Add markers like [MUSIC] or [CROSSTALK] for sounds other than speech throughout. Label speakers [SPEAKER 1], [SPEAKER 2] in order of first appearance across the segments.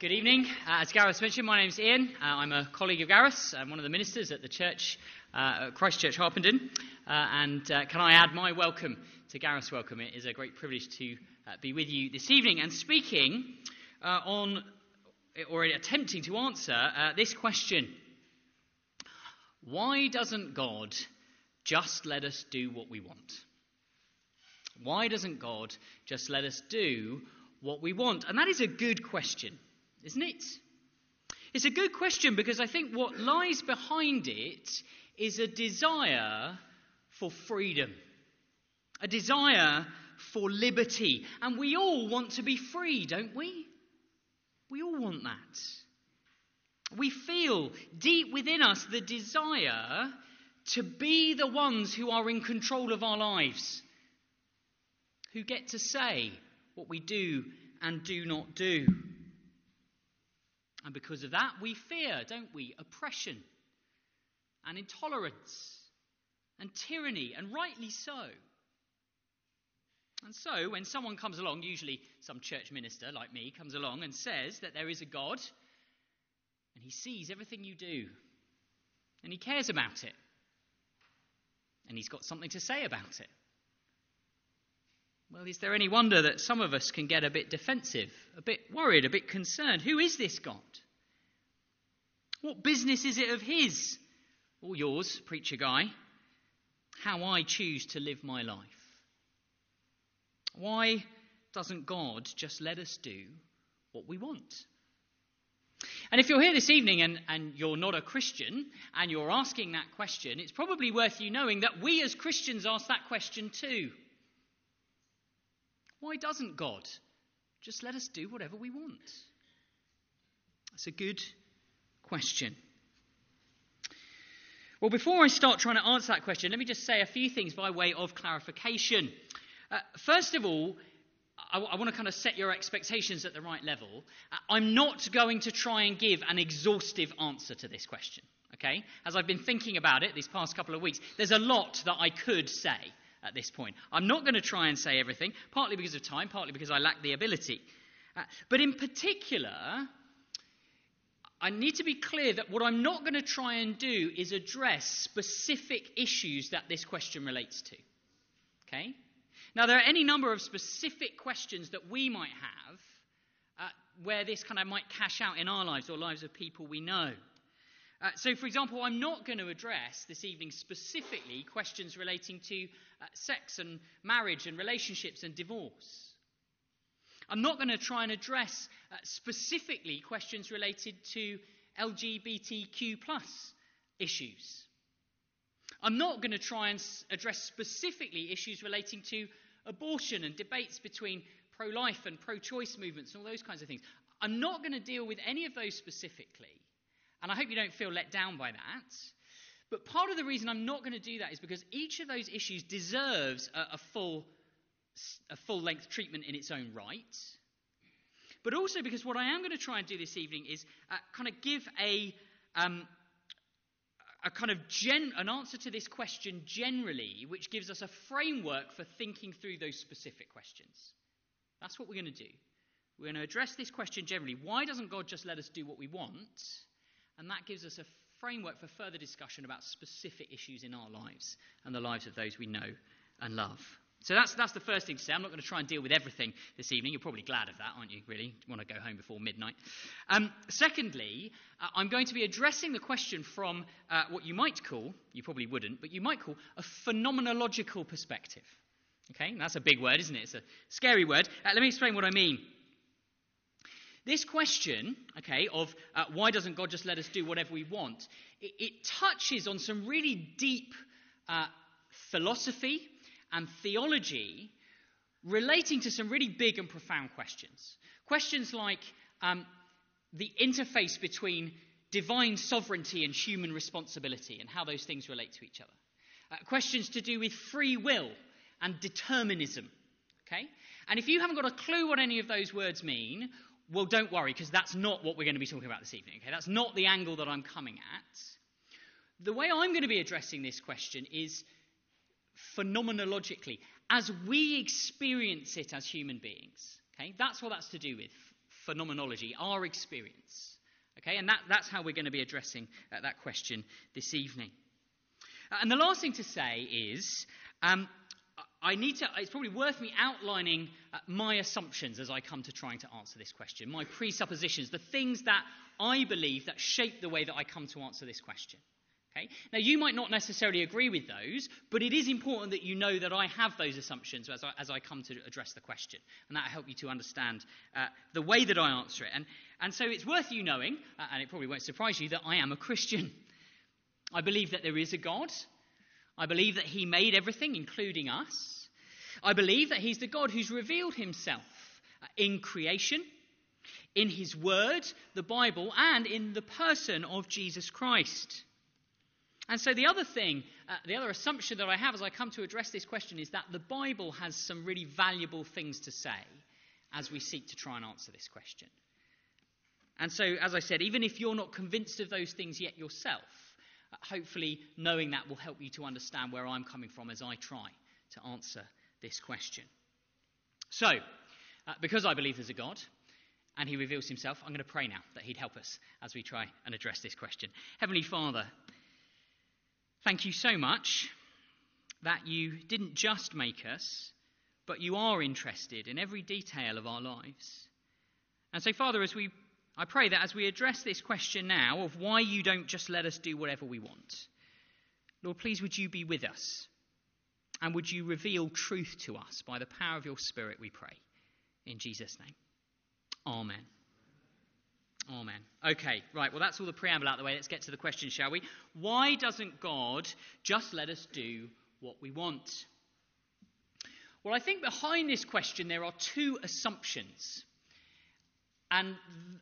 [SPEAKER 1] Good evening. Uh, as Gareth mentioned, my name's Ian. Uh, I'm a colleague of Gareth's. I'm one of the ministers at the church, uh, at Christchurch Harpenden. Uh, and uh, can I add my welcome to Gareth's welcome? It is a great privilege to uh, be with you this evening and speaking on, or attempting to answer this question Why doesn't God just let us do what we want? Why doesn't God just let us do what we want? And that is a good question isn't it? It's a good question because I think what lies behind it is a desire for freedom, a desire for liberty. And we all want to be free, don't we? We all want that. We feel deep within us the desire to be the ones who are in control of our lives, who get to say what we do and do not do. And because of that, we fear, don't we, oppression and intolerance and tyranny, and rightly so. And so, when someone comes along, usually some church minister like me comes along and says that there is a God, and he sees everything you do, and he cares about it, and he's got something to say about it. Well, is there any wonder that some of us can get a bit defensive, a bit worried, a bit concerned? Who is this God? What business is it of His, or yours, preacher guy, how I choose to live my life? Why doesn't God just let us do what we want? And if you're here this evening and, and, you're not a Christian and you're asking that question, it's probably worth you knowing that we as Christians ask that question too. Why doesn't God just let us do whatever we want? That's a good question. Well, before I start trying to answer that question, let me just say a few things by way of clarification. Uh, first of all, I, I want to kind of set your expectations at the right level. Uh, I'm not going to try and give an exhaustive answer to this question, okay? As I've been thinking about it these past couple of weeks, there's a lot that I could say at this point. I'm not going to try and say everything, partly because of time, partly because I lack the ability. Uh, but in particular, I need to be clear that what I'm not going to try and do is address specific issues that this question relates to. Okay? Now, there are any number of specific questions that we might have uh, where this kind of might cash out in our lives or lives of people we know. Uh, so, for example, I'm not going to address this evening specifically questions relating to uh, sex and marriage and relationships and divorce. I'm not going to try and address uh, specifically questions related to LGBTQ issues. I'm not going to try and address specifically issues relating to abortion and debates between pro life and pro choice movements and all those kinds of things. I'm not going to deal with any of those specifically. And I hope you don't feel let down by that. But part of the reason I'm not going to do that is because each of those issues deserves a, a full, a full length treatment in its own right. But also because what I am going to try and do this evening is uh, kind of give a, um, a kind of gen- an answer to this question generally, which gives us a framework for thinking through those specific questions. That's what we're going to do. We're going to address this question generally. Why doesn't God just let us do what we want? And that gives us a framework for further discussion about specific issues in our lives and the lives of those we know and love. So that's, that's the first thing to say. I'm not going to try and deal with everything this evening. You're probably glad of that, aren't you, really? You want to go home before midnight. Um, secondly, uh, I'm going to be addressing the question from uh, what you might call, you probably wouldn't, but you might call a phenomenological perspective. Okay, that's a big word, isn't it? It's a scary word. Uh, let me explain what I mean. This question, okay, of uh, why doesn't God just let us do whatever we want, it, it touches on some really deep uh, philosophy and theology relating to some really big and profound questions. Questions like um, the interface between divine sovereignty and human responsibility and how those things relate to each other. Uh, questions to do with free will and determinism. Okay? And if you haven't got a clue what any of those words mean, well, don't worry, because that's not what we're going to be talking about this evening. Okay, that's not the angle that I'm coming at. The way I'm going to be addressing this question is phenomenologically, as we experience it as human beings. Okay, that's what that's to do with phenomenology, our experience. Okay, and that, that's how we're going to be addressing uh, that question this evening. Uh, and the last thing to say is um, I need to, it's probably worth me outlining uh, my assumptions as I come to trying to answer this question, my presuppositions, the things that I believe that shape the way that I come to answer this question. Okay? Now, you might not necessarily agree with those, but it is important that you know that I have those assumptions as I, as I come to address the question. And that will help you to understand uh, the way that I answer it. And, and so it's worth you knowing, uh, and it probably won't surprise you, that I am a Christian. I believe that there is a God. I believe that He made everything, including us. I believe that He's the God who's revealed Himself in creation, in His Word, the Bible, and in the person of Jesus Christ. And so, the other thing, uh, the other assumption that I have as I come to address this question is that the Bible has some really valuable things to say as we seek to try and answer this question. And so, as I said, even if you're not convinced of those things yet yourself, hopefully knowing that will help you to understand where I'm coming from as I try to answer this question. So, uh, because I believe there's a God, and he reveals himself, I'm going to pray now that he'd help us as we try and address this question. Heavenly Father, Thank you so much that you didn't just make us, but you are interested in every detail of our lives. And so, Father, as we, I pray that as we address this question now of why you don't just let us do whatever we want, Lord, please would you be with us? And would you reveal truth to us by the power of your Spirit, we pray. In Jesus' name. Amen. Amen. Okay, right. Well, that's all the preamble out of the way. Let's get to the question, shall we? Why doesn't God just let us do what we want? Well, I think behind this question there are two assumptions. And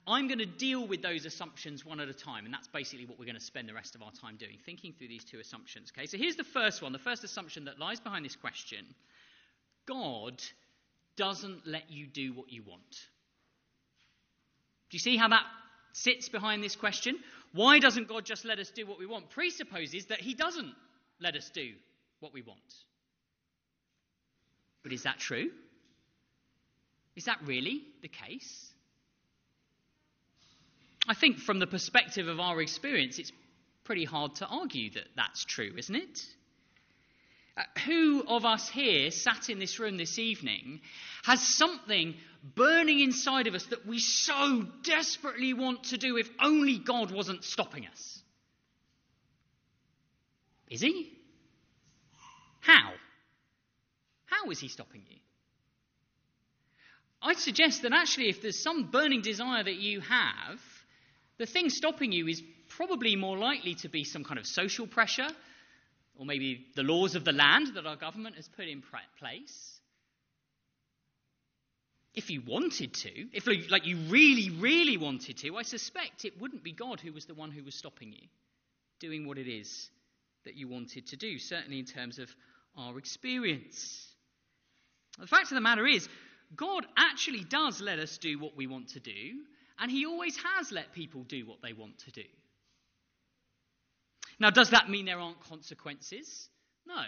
[SPEAKER 1] I'm going to deal with those assumptions one at a time. And that's basically what we're going to spend the rest of our time doing, thinking through these two assumptions. Okay, so here's the first one. The first assumption that lies behind this question God doesn't let you do what you want. Do you see how that sits behind this question? Why doesn't God just let us do what we want? Presupposes that He doesn't let us do what we want. But is that true? Is that really the case? I think from the perspective of our experience, it's pretty hard to argue that that's true, isn't it? Uh, who of us here, sat in this room this evening, has something burning inside of us that we so desperately want to do if only God wasn't stopping us? Is He? How? How is He stopping you? I'd suggest that actually, if there's some burning desire that you have, the thing stopping you is probably more likely to be some kind of social pressure or maybe the laws of the land that our government has put in place. If you wanted to, if like you really, really wanted to, I suspect it wouldn't be God who was the one who was stopping you doing what it is that you wanted to do, certainly in terms of our experience. The fact of the matter is, God actually does let us do what we want to do, and He always has let people do what they want to do. Now, does that mean there aren't consequences? No.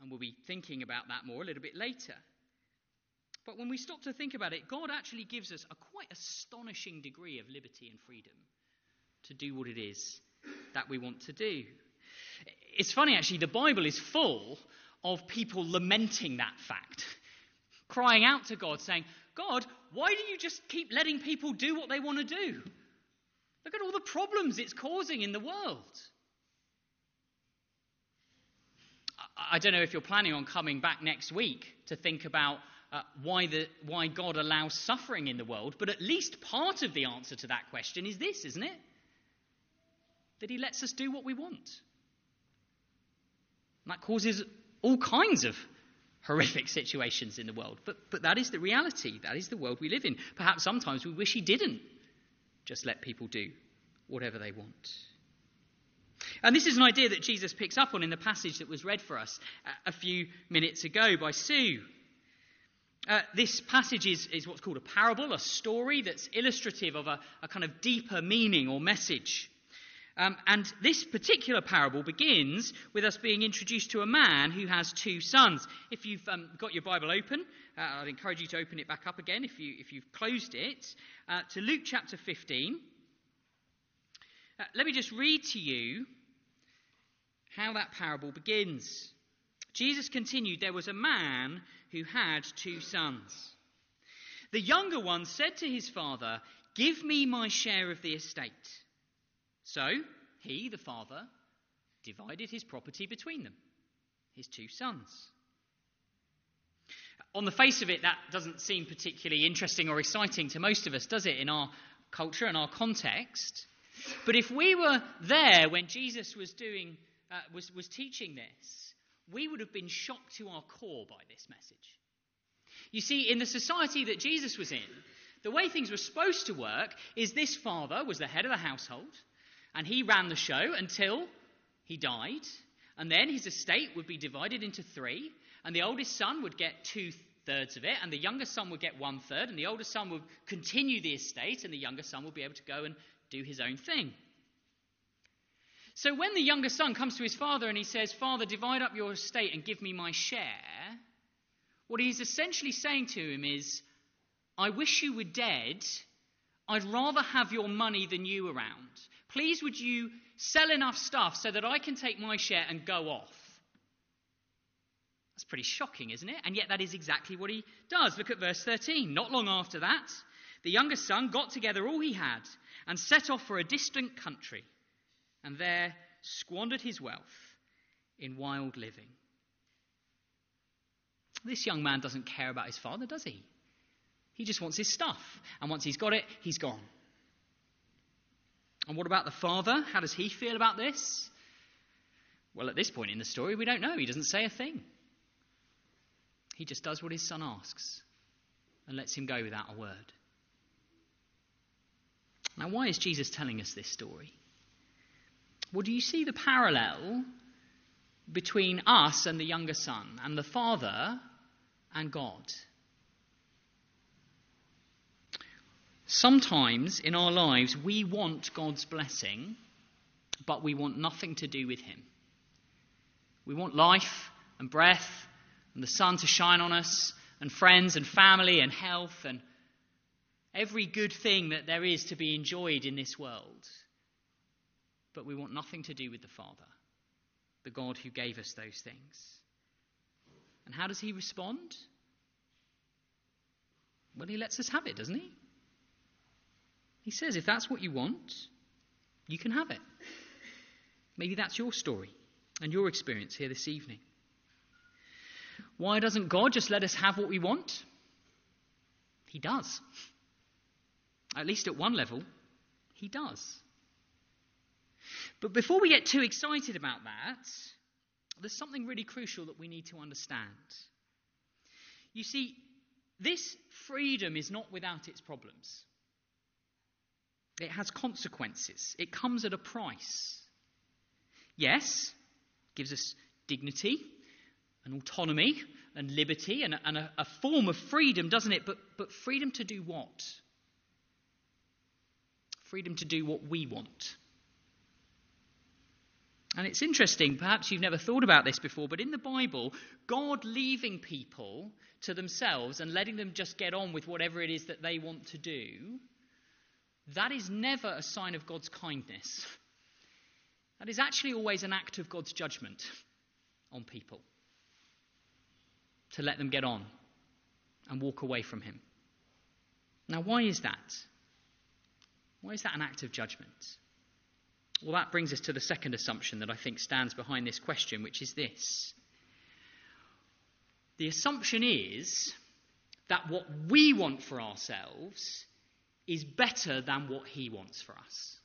[SPEAKER 1] And we'll be thinking about that more a little bit later. But when we stop to think about it, God actually gives us a quite astonishing degree of liberty and freedom to do what it is that we want to do. It's funny, actually, the Bible is full of people lamenting that fact, [LAUGHS] crying out to God, saying, God, why do you just keep letting people do what they want to do? Look at all the problems it's causing in the world. I don't know if you're planning on coming back next week to think about uh, why, the, why God allows suffering in the world, but at least part of the answer to that question is this, isn't it? That He lets us do what we want. And that causes all kinds of horrific situations in the world. But, but that is the reality. That is the world we live in. Perhaps sometimes we wish He didn't just let people do whatever they want. And this is an idea that Jesus picks up on in the passage that was read for us a few minutes ago by Sue. Uh, this passage is, is, what's called a parable, a story that's illustrative of a, a kind of deeper meaning or message. Um, and this particular parable begins with us being introduced to a man who has two sons. If you've um, got your Bible open, uh, I'd encourage you to open it back up again if, you, if you've closed it, uh, to Luke chapter 15. Uh, let me just read to you how that parable begins. Jesus continued, There was a man who had two sons. The younger one said to his father, Give me my share of the estate. So he, the father, divided his property between them, his two sons. On the face of it, that doesn't seem particularly interesting or exciting to most of us, does it, in our culture and our context? But if we were there when Jesus was doing, uh, was, was teaching this, we would have been shocked to our core by this message. You see, in the society that Jesus was in, the way things were supposed to work is this father was the head of the household, and he ran the show until he died. And then his estate would be divided into three, and the oldest son would get two thirds of it, and the younger son would get one third, and the older son would continue the estate, and the younger son would be able to go and do his own thing. So when the younger son comes to his father and he says, Father, divide up your estate and give me my share, what he's essentially saying to him is, I wish you were dead. I'd rather have your money than you around. Please, would you sell enough stuff so that I can take my share and go off? That's pretty shocking, isn't it? And yet, that is exactly what he does. Look at verse 13. Not long after that, the younger son got together all he had and set off for a distant country, and there squandered his wealth in wild living. This young man doesn't care about his father, does he? He just wants his stuff. And once he's got it, he's gone. And what about the father? How does he feel about this? Well, at this point in the story, we don't know. He doesn't say a thing. He just does what his son asks and lets him go without a word. Now, why is Jesus telling us this story? Well, do you see the parallel between us and the younger son, and the father and God? Sometimes in our lives, we want God's blessing, but we want nothing to do with Him. We want life and breath and the sun to shine on us, and friends and family and health and every good thing that there is to be enjoyed in this world. But we want nothing to do with the Father, the God who gave us those things. And how does He respond? Well, He lets us have it, doesn't He? He says, if that's what you want, you can have it. Maybe that's your story and your experience here this evening. Why doesn't God just let us have what we want? He does. At least at one level, He does. But before we get too excited about that, there's something really crucial that we need to understand. You see, this freedom is not without its problems. It has consequences. It comes at a price. Yes, gives us dignity and autonomy and liberty and, a, and a, a form of freedom, doesn't it? But, but freedom to do what? Freedom to do what we want. And it's interesting, perhaps you've never thought about this before, but in the Bible, God leaving people to themselves and letting them just get on with whatever it is that they want to do that is never a sign of God's kindness. That is actually always an act of God's judgment on people to let them get on and walk away from Him. Now, why is that? Why is that an act of judgment? Well, that brings us to the second assumption that I think stands behind this question, which is this. The assumption is that what we want for ourselves is better than what he wants for us.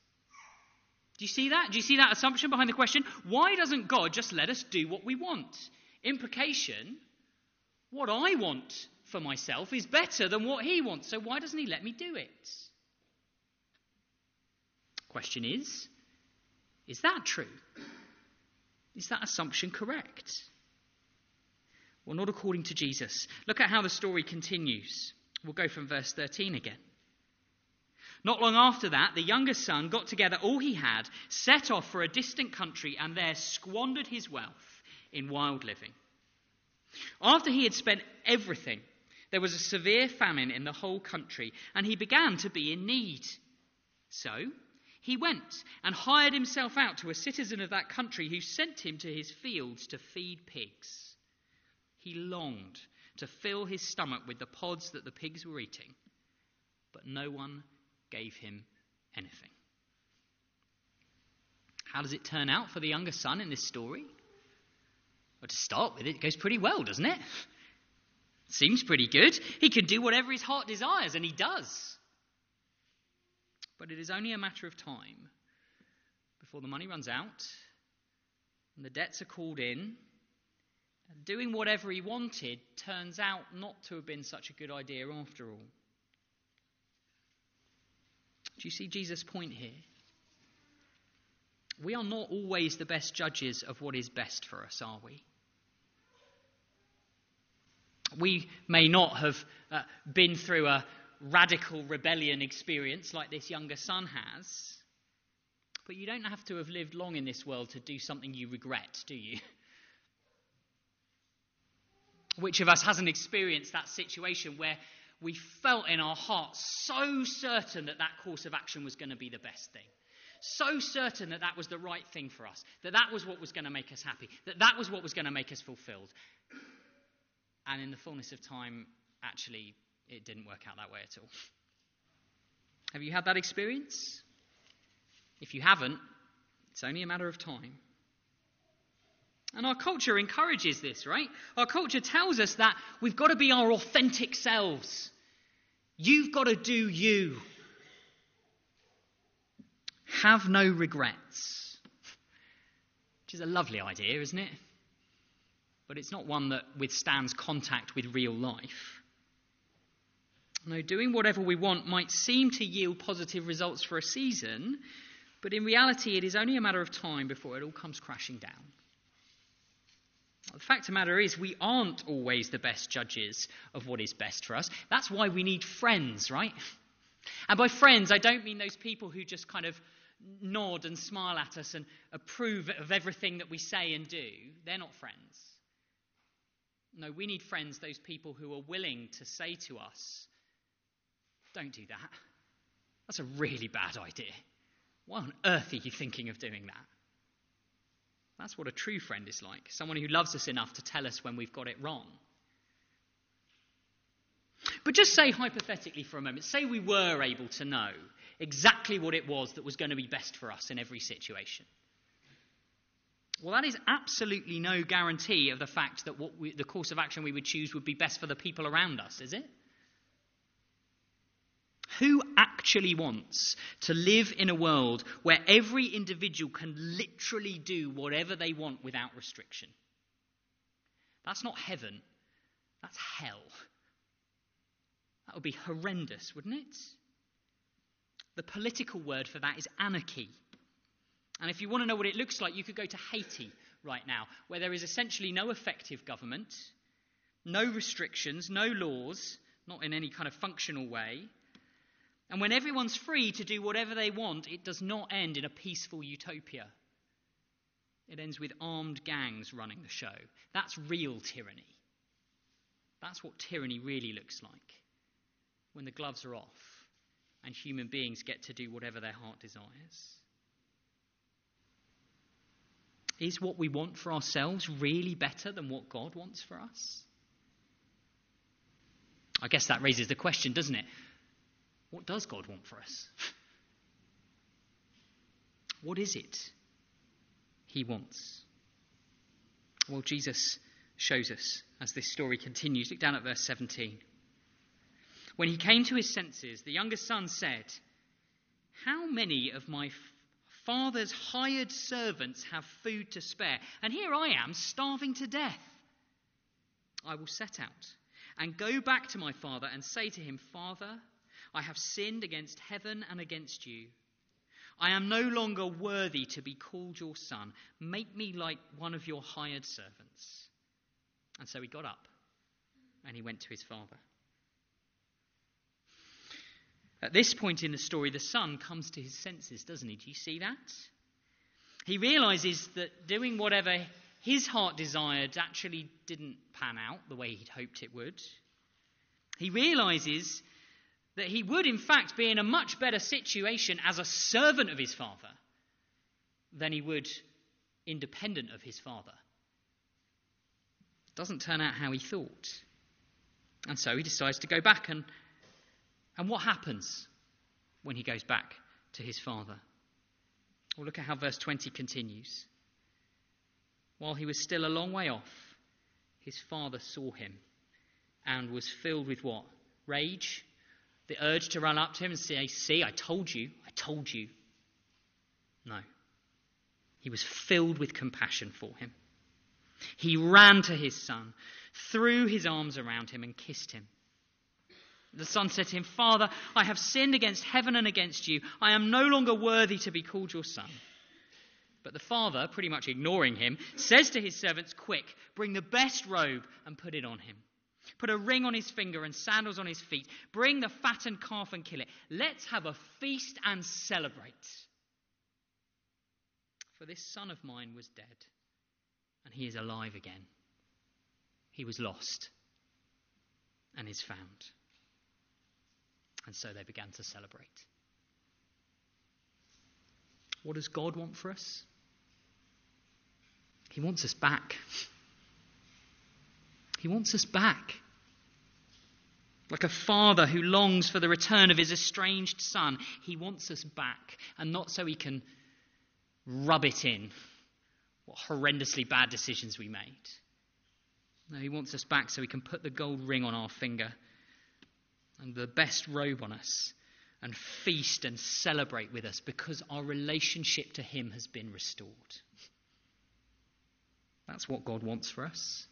[SPEAKER 1] Do you see that? Do you see that assumption behind the question? Why doesn't God just let us do what we want? Implication what I want for myself is better than what he wants, so why doesn't he let me do it? Question is is that true? Is that assumption correct? Well, not according to Jesus. Look at how the story continues. We'll go from verse 13 again. Not long after that, the younger son got together all he had, set off for a distant country, and there squandered his wealth in wild living. After he had spent everything, there was a severe famine in the whole country, and he began to be in need. So he went and hired himself out to a citizen of that country who sent him to his fields to feed pigs. He longed to fill his stomach with the pods that the pigs were eating, but no one gave him anything. How does it turn out for the younger son in this story? Well, to start with, it goes pretty well, doesn't it? Seems pretty good. He can do whatever his heart desires, and he does. But it is only a matter of time before the money runs out and the debts are called in. And doing whatever he wanted turns out not to have been such a good idea after all. Do you see Jesus' point here? We are not always the best judges of what is best for us, are we? We may not have uh, been through a radical rebellion experience like this younger son has, but you don't have to have lived long in this world to do something you regret, do you? [LAUGHS] Which of us hasn't experienced that situation where we felt in our hearts so certain that that course of action was going to be the best thing. So certain that that was the right thing for us, that that was what was going to make us happy, that that was what was going to make us fulfilled. And in the fullness of time, actually, it didn't work out that way at all. Have you had that experience? If you haven't, it's only a matter of time. And our culture encourages this, right? Our culture tells us that we've got to be our authentic selves. You've got to do you. Have no regrets. Which is a lovely idea, isn't it? But it's not one that withstands contact with real life. No, doing whatever we want might seem to yield positive results for a season, but in reality, it is only a matter of time before it all comes crashing down. The fact of the matter is, we aren't always the best judges of what is best for us. That's why we need friends, right? And by friends, I don't mean those people who just kind of nod and smile at us and approve of everything that we say and do. They're not friends. No, we need friends, those people who are willing to say to us, don't do that. That's a really bad idea. Why on earth are you thinking of doing that? That's what a true friend is like someone who loves us enough to tell us when we've got it wrong. But just say hypothetically for a moment, say we were able to know exactly what it was that was going to be best for us in every situation. Well, that is absolutely no guarantee of the fact that what we, the course of action we would choose would be best for the people around us, is it? Who actually wants to live in a world where every individual can literally do whatever they want without restriction? That's not heaven, that's hell. That would be horrendous, wouldn't it? The political word for that is anarchy. And if you want to know what it looks like, you could go to Haiti right now, where there is essentially no effective government, no restrictions, no laws, not in any kind of functional way. And when everyone's free to do whatever they want, it does not end in a peaceful utopia. It ends with armed gangs running the show. That's real tyranny. That's what tyranny really looks like when the gloves are off and human beings get to do whatever their heart desires. Is what we want for ourselves really better than what God wants for us? I guess that raises the question, doesn't it? What does God want for us? [LAUGHS] What is it he wants? Well, Jesus shows us as this story continues. Look down at verse 17. When he came to his senses, the younger son said, How many of my father's hired servants have food to spare? And here I am, starving to death. I will set out and go back to my father and say to him, Father, I have sinned against heaven and against you. I am no longer worthy to be called your son. Make me like one of your hired servants. And so he got up and he went to his father. At this point in the story, the son comes to his senses, doesn't he? Do you see that? He realizes that doing whatever his heart desired actually didn't pan out the way he'd hoped it would. He realizes that he would, in fact, be in a much better situation as a servant of his father than he would independent of his father. Doesn't turn out how he thought. And so he decides to go back and and what happens when he goes back to his father? Well, look at how verse 20 continues. While he was still a long way off, his father saw him and was filled with what? Rage? The urge to run up to him and say, See, I told you, I told you. No. He was filled with compassion for him. He ran to his son, threw his arms around him, and kissed him. The son said to him, Father, I have sinned against heaven and against you. I am no longer worthy to be called your son. But the father, pretty much ignoring him, says to his servants, Quick, bring the best robe and put it on him. Put a ring on his finger and sandals on his feet. Bring the fattened calf and kill it. Let's have a feast and celebrate. For this son of mine was dead, and he is alive again. He was lost and is found. And so they began to celebrate. What does God want for us? He wants us back. He wants us back. Like a father who longs for the return of his estranged son, he wants us back. And not so he can rub it in what horrendously bad decisions we made. No, he wants us back so he can put the gold ring on our finger and the best robe on us and feast and celebrate with us because our relationship to Him has been restored. That's what God wants for us.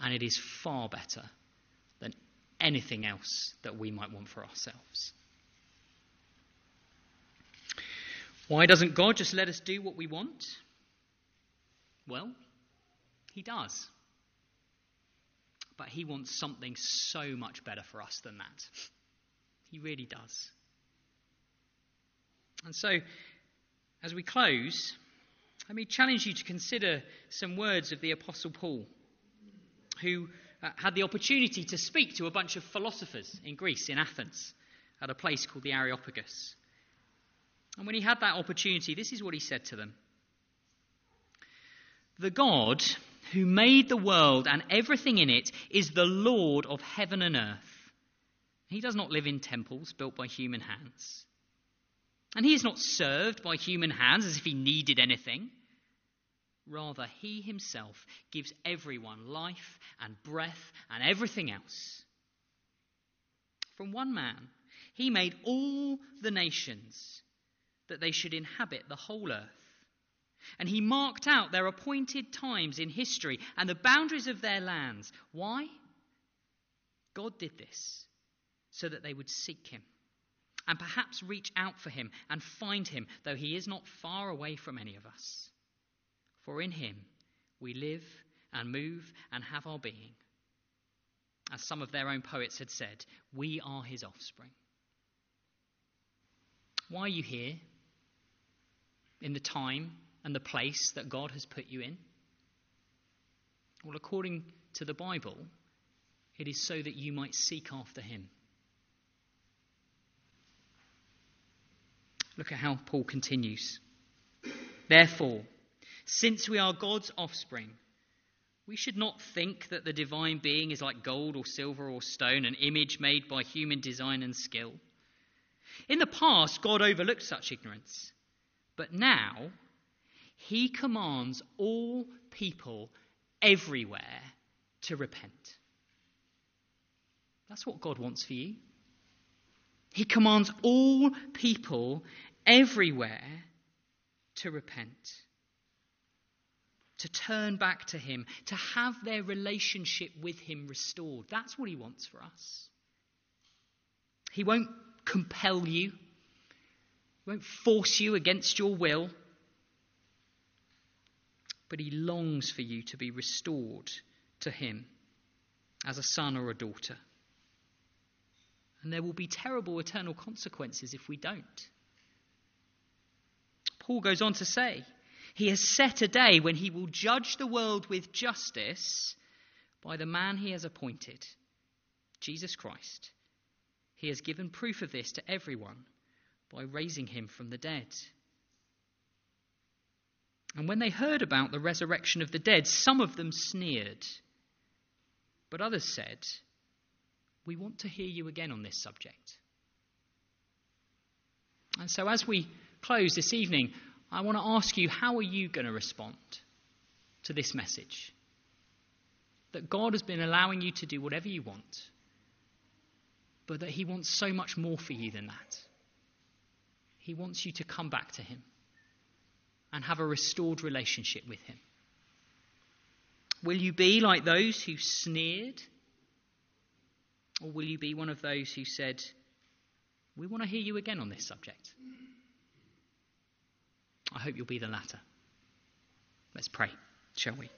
[SPEAKER 1] And it is far better than anything else that we might want for ourselves. Why doesn't God just let us do what we want? Well, He does. But he wants something so much better for us than that. He really does. And so, as we close, let me challenge you to consider some words of the Apostle Paul, who uh, had the opportunity to speak to a bunch of philosophers in Greece, in Athens, at a place called the Areopagus. And when he had that opportunity, this is what he said to them The God who made the world and everything in it, is the Lord of heaven and earth. He does not live in temples built by human hands. And he is not served by human hands as if he needed anything. Rather, he himself gives everyone life and breath and everything else. From one man, he made all the nations that they should inhabit the whole earth. And he marked out their appointed times in history and the boundaries of their lands. Why? God did this so that they would seek him and perhaps reach out for him and find him, though he is not far away from any of us. For in him we live and move and have our being. As some of their own poets had said, we are his offspring. Why are you here? In the time and the place that God has put you in? Well, according to the Bible, it is so that you might seek after Him. Look at how Paul continues. Therefore, since we are God's offspring, we should not think that the divine being is like gold or silver or stone, an image made by human design and skill. In the past, God overlooked such ignorance. But now, he commands all people everywhere to repent. That's what God wants for you. He commands all people everywhere to repent, to turn back to Him, to have their relationship with Him restored. That's what He wants for us. He won't compel you, He won't force you against your will but he longs for you to be restored to him as a son or a daughter. And there will be terrible eternal consequences if we don't. Paul goes on to say, He has set a day when He will judge the world with justice by the man He has appointed, Jesus Christ. He has given proof of this to everyone by raising Him from the dead. And when they heard about the resurrection of the dead, some of them sneered. But others said, We want to hear you again on this subject. And so, as we close this evening, I want to ask you how are you going to respond to this message? That God has been allowing you to do whatever you want, but that He wants so much more for you than that. He wants you to come back to Him and have a restored relationship with Him? Will you be like those who sneered? Or will you be one of those who said, We want to hear you again on this subject? I hope you'll be the latter. Let's pray, shall we?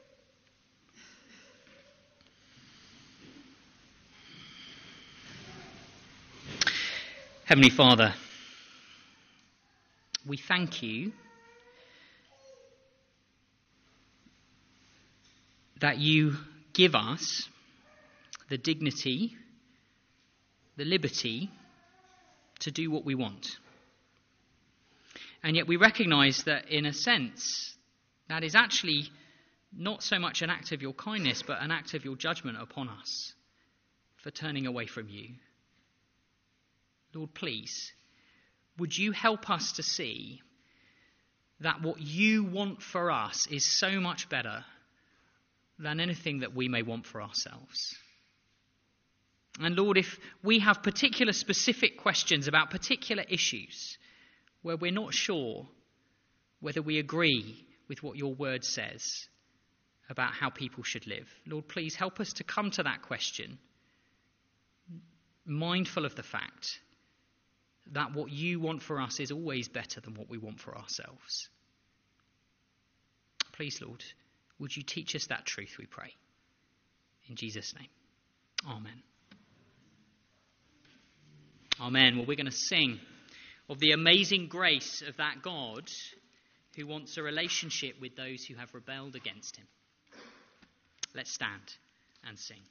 [SPEAKER 1] Heavenly Father, we thank you that you give us the dignity, the liberty to do what we want. And yet we recognize that, in a sense, that is actually not so much an act of your kindness, but an act of your judgment upon us for turning away from you. Lord, please, would you help us to see that what you want for us is so much better than anything that we may want for ourselves. And Lord, if we have particular specific questions about particular issues where we're not sure whether we agree with what your word says about how people should live, Lord, please help us to come to that question mindful of the fact that what you want for us is always better than what we want for ourselves. Please, Lord, would you teach us that truth, we pray? In Jesus' name. Amen. Amen. Well, we're going to sing of the amazing grace of that God who wants a relationship with those who have rebelled against him. Let's stand and sing.